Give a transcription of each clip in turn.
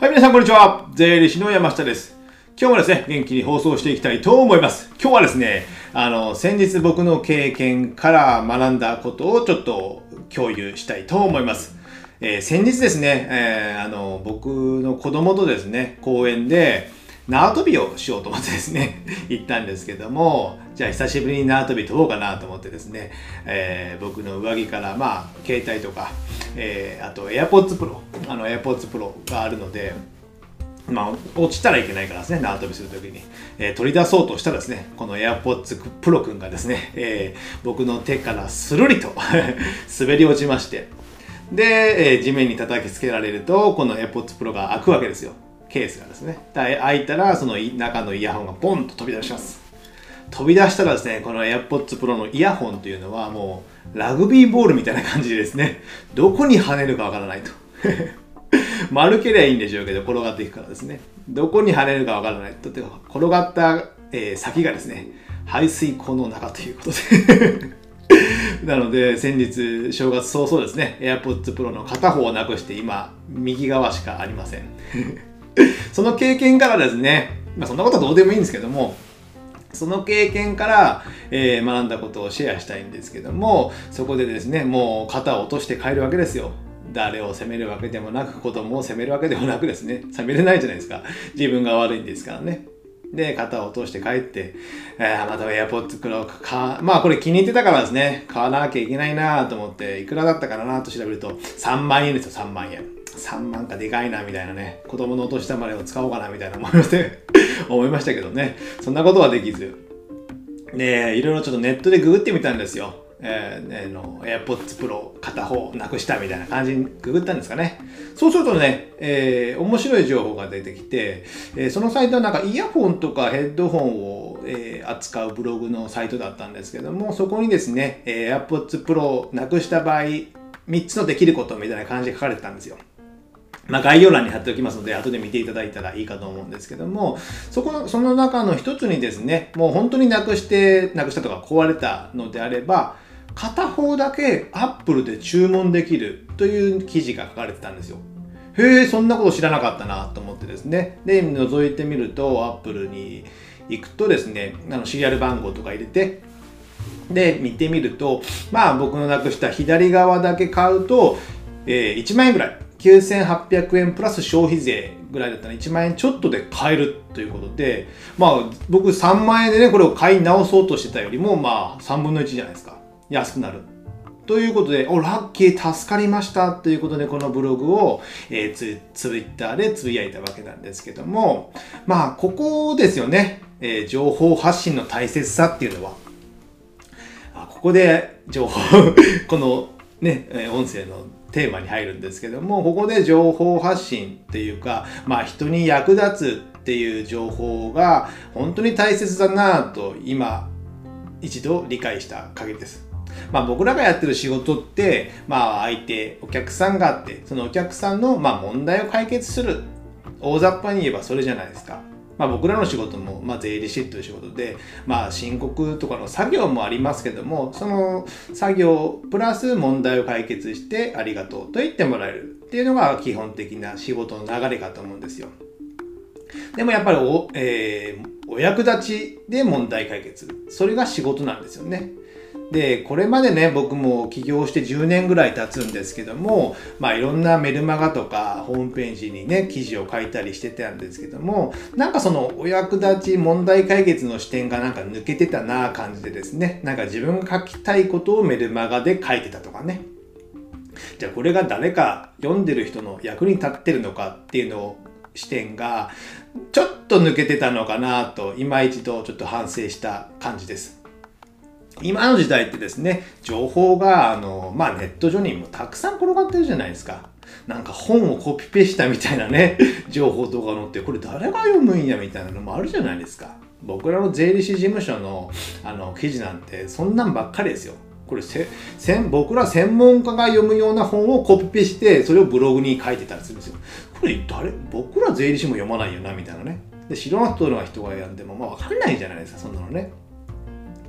はい、皆さんこんにちは。税理士の山下です。今日もですね、元気に放送していきたいと思います。今日はですね、あの、先日僕の経験から学んだことをちょっと共有したいと思います。えー、先日ですね、えー、あの、僕の子供とですね、公園で、縄跳びをしようと思ってですね、行ったんですけども、じゃあ久しぶりに縄跳び飛ぼうかなと思ってですね、えー、僕の上着からまあ携帯とか、えー、あと AirPods Pro あの AirPods Pro があるのでまあ、落ちたらいけないからですね、縄跳びするときに、えー、取り出そうとしたらですね、この AirPods Pro 君がですね、えー、僕の手からスルリと 滑り落ちまして、で、えー、地面に叩きつけられると、この AirPods Pro が開くわけですよ。ケースがですね。開いたら、その中のイヤホンがボンと飛び出します。飛び出したらですね、この AirPods Pro のイヤホンというのはもうラグビーボールみたいな感じでですね、どこに跳ねるかわからないと。丸けりゃいいんでしょうけど、転がっていくからですね。どこに跳ねるかわからないと。転がった、えー、先がですね、排水溝の中ということで なので、先日、正月早々ですね、AirPods Pro の片方をなくして、今、右側しかありません。その経験からですね、まあそんなことはどうでもいいんですけども、その経験から、えー、学んだことをシェアしたいんですけども、そこでですね、もう肩を落として帰るわけですよ。誰を責めるわけでもなく、子供を責めるわけでもなくですね、責めれないじゃないですか。自分が悪いんですからね。で、肩を落として帰って、えー、また AirPods Pro か、まあこれ気に入ってたからですね、買わなきゃいけないなと思って、いくらだったかなと調べると、3万円ですよ、3万円。3万かでかいなみたいなね、子供のお年玉でを使おうかなみたいな思いまして、思いましたけどね、そんなことはできず、ねいろいろちょっとネットでググってみたんですよ。えー、の AirPods Pro 片方なくしたみたいな感じにググったんですかね。そうするとね、えー、面白い情報が出てきて、えー、そのサイトはなんかイヤホンとかヘッドホンを、えー、扱うブログのサイトだったんですけども、そこにですね、えー、AirPods Pro なくした場合、3つのできることみたいな感じで書かれてたんですよ。まあ、概要欄に貼っておきますので、後で見ていただいたらいいかと思うんですけども、そこの、その中の一つにですね、もう本当になくして、なくしたとか壊れたのであれば、片方だけ Apple で注文できるという記事が書かれてたんですよ。へえ、そんなこと知らなかったなと思ってですね。で、覗いてみると、Apple に行くとですね、あのシリアル番号とか入れて、で、見てみると、まあ僕のなくした左側だけ買うと、えー、1万円ぐらい。9800円プラス消費税ぐらいだったら1万円ちょっとで買えるということで、まあ僕3万円でね、これを買い直そうとしてたよりも、まあ3分の1じゃないですか。安くなる。ということで、お、ラッキー、助かりましたということで、このブログを、えー、ツツイッターでつぶやいたわけなんですけども、まあ、ここですよね。えー、情報発信の大切さっていうのは。あここで情報 このね、音声のテーマに入るんですけども、ここで情報発信っていうか、まあ人に役立つっていう情報が本当に大切だなと今一度理解した限りです。まあ僕らがやってる仕事って、まあ相手、お客さんがあって、そのお客さんのま問題を解決する。大雑把に言えばそれじゃないですか。まあ、僕らの仕事も、まあ、税理士という仕事で、まあ、申告とかの作業もありますけどもその作業プラス問題を解決してありがとうと言ってもらえるっていうのが基本的な仕事の流れかと思うんですよ。でもやっぱりお、えー、お役立ちで問題解決それが仕事なんですよね。で、これまでね、僕も起業して10年ぐらい経つんですけども、まあいろんなメルマガとかホームページにね、記事を書いたりしてたんですけども、なんかそのお役立ち問題解決の視点がなんか抜けてたな感じでですね、なんか自分が書きたいことをメルマガで書いてたとかね。じゃあこれが誰か読んでる人の役に立ってるのかっていうのを視点がちょっと抜けてたのかなと今一度ちょっと反省した感じです。今の時代ってですね、情報が、あの、まあ、ネット上にもたくさん転がってるじゃないですか。なんか本をコピペしたみたいなね、情報とか載って、これ誰が読むんやみたいなのもあるじゃないですか。僕らの税理士事務所のあの記事なんて、そんなんばっかりですよ。これせせん僕ら専門家が読むような本をコピペして、それをブログに書いてたりするんですよ。これ誰僕ら税理士も読まないよな、みたいなね。で、素人の人が読んでも、まあわかんないじゃないですか、そんなのね。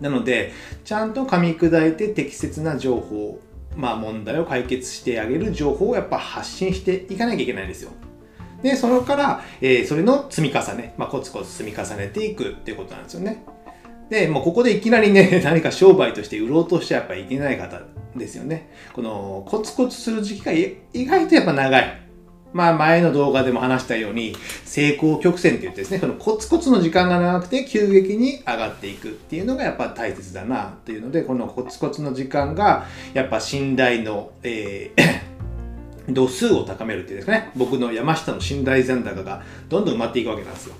なので、ちゃんと噛み砕いて適切な情報、まあ問題を解決してあげる情報をやっぱ発信していかなきゃいけないんですよ。で、それから、えー、それの積み重ね、まあ、コツコツ積み重ねていくっていうことなんですよね。で、もうここでいきなりね、何か商売として売ろうとしちゃやっぱいけない方ですよね。このコツコツする時期が意外とやっぱ長い。まあ前の動画でも話したように、成功曲線って言ってですね、そのコツコツの時間が長くて急激に上がっていくっていうのがやっぱ大切だなっていうので、このコツコツの時間がやっぱ信頼の、えー、度数を高めるっていうんですかね、僕の山下の信頼残高がどんどん埋まっていくわけなんですよ。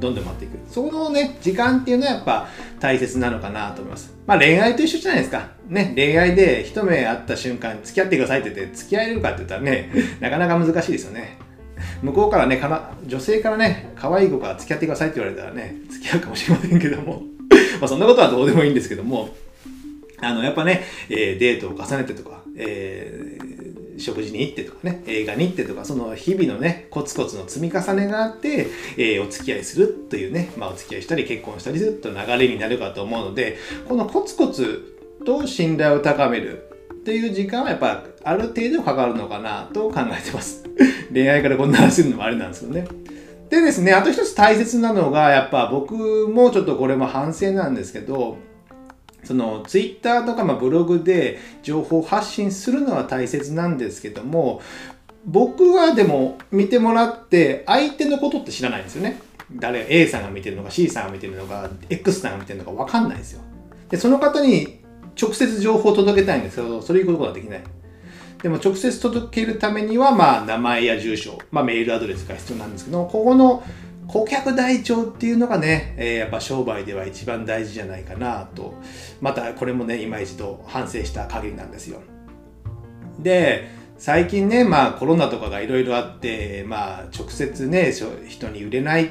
どんどん待っていく。そのね、時間っていうのはやっぱ大切なのかなと思います。まあ恋愛と一緒じゃないですか。ね、恋愛で一目会った瞬間、付き合ってくださいって言って付き合えるかって言ったらね、なかなか難しいですよね。向こうからね、かな女性からね、可愛い子から付き合ってくださいって言われたらね、付き合うかもしれませんけども、まあそんなことはどうでもいいんですけども、あの、やっぱね、えー、デートを重ねてとか、えー、食事に行ってとかね、映画に行ってとか、その日々のね、コツコツの積み重ねがあって、えー、お付き合いするというね、まあお付き合いしたり結婚したりすると流れになるかと思うので、このコツコツと信頼を高めるっていう時間はやっぱある程度かかるのかなと考えてます。恋愛からこんな話するのもあれなんですけどね。でですね、あと一つ大切なのが、やっぱ僕もちょっとこれも反省なんですけど、そのツイッターとかまブログで情報発信するのは大切なんですけども僕はでも見てもらって相手のことって知らないんですよね。誰 A さんが見てるのか C さんが見てるのか X さんが見てるのか分かんないですよ。でその方に直接情報を届けたいんですけどそれいうことができない。でも直接届けるためにはまあ名前や住所、まあ、メールアドレスが必要なんですけどここの顧客台帳っていうのがね、えー、やっぱ商売では一番大事じゃないかなと、またこれもね、今一度反省した限りなんですよ。で、最近ね、まあコロナとかがいろいろあって、まあ直接ね、人に売れないっ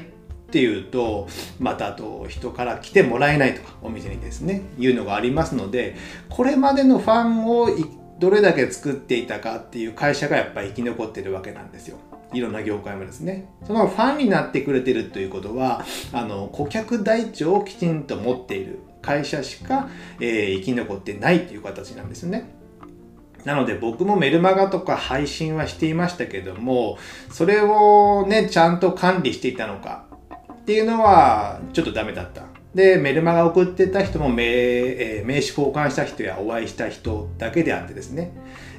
ていうと、またあと人から来てもらえないとか、お店にですね、いうのがありますので、これまでのファンをどれだけ作っていたかっていう会社がやっぱり生き残ってるわけなんですよ。いろんな業界もですね。そのファンになってくれてるということは、あの、顧客台帳をきちんと持っている会社しか、えー、生き残ってないという形なんですね。なので僕もメルマガとか配信はしていましたけども、それをね、ちゃんと管理していたのかっていうのはちょっとダメだった。で、メルマガ送ってた人も名,、えー、名刺交換した人やお会いした人だけであってですね、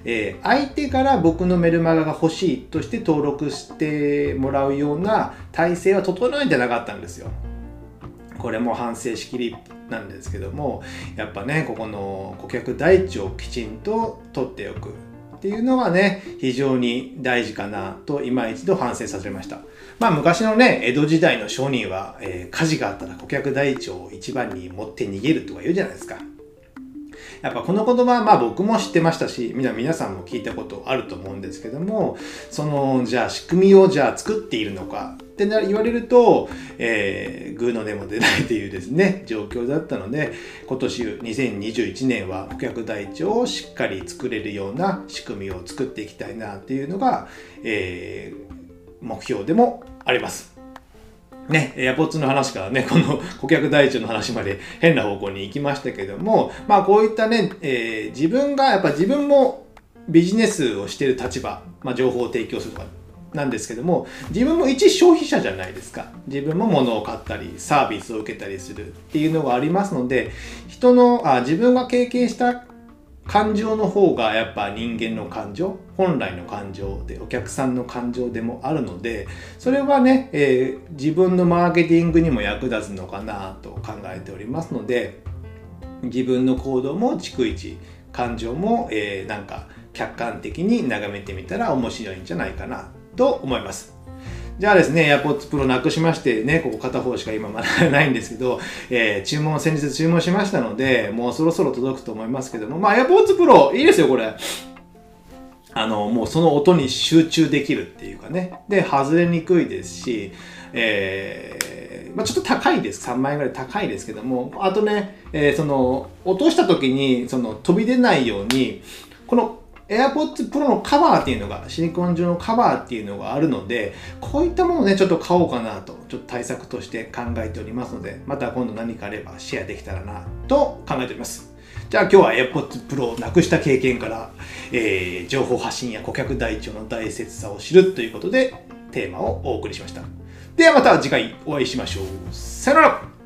えー、相手から僕のメルマガが欲しいとして登録してもらうような体制は整えてなかったんですよ。これも反省しきりなんですけどもやっぱねここの顧客台帳をきちんと取っておくっていうのはね非常に大事かなと今一度反省させました。まあ昔のね江戸時代の商人は、えー、火事があったら顧客台帳を一番に持って逃げるとか言うじゃないですか。やっぱこの言葉はまあ僕も知ってましたし、皆さんも聞いたことあると思うんですけども、その、じゃあ仕組みをじゃあ作っているのかって言われると、えー、グーの根も出ないというですね、状況だったので、今年2021年は顧客台帳をしっかり作れるような仕組みを作っていきたいなっていうのが、えー、目標でもあります。ね、エアポッツの話からね、この顧客第一の話まで変な方向に行きましたけども、まあこういったね、えー、自分が、やっぱ自分もビジネスをしている立場、まあ情報を提供するとかなんですけども、自分も一消費者じゃないですか。自分も物を買ったり、サービスを受けたりするっていうのがありますので、人の、あ自分が経験した感情の方がやっぱ人間の感情本来の感情でお客さんの感情でもあるのでそれはね、えー、自分のマーケティングにも役立つのかなと考えておりますので自分の行動も逐一感情も、えー、なんか客観的に眺めてみたら面白いんじゃないかなと思います。じゃあですね、AirPods Pro なくしましてね、ここ片方しか今まだないんですけど、えー、注文、先日注文しましたので、もうそろそろ届くと思いますけども、まあ AirPods Pro いいですよ、これ。あの、もうその音に集中できるっていうかね。で、外れにくいですし、えー、まあ、ちょっと高いです。3万円ぐらい高いですけども、あとね、えー、その、落とした時に、その、飛び出ないように、この AirPods Pro のカバーっていうのが、シリコン状のカバーっていうのがあるので、こういったものをね、ちょっと買おうかなと、ちょっと対策として考えておりますので、また今度何かあればシェアできたらなと考えております。じゃあ今日は AirPods Pro をなくした経験から、えー、情報発信や顧客台帳の大切さを知るということでテーマをお送りしました。ではまた次回お会いしましょう。さよなら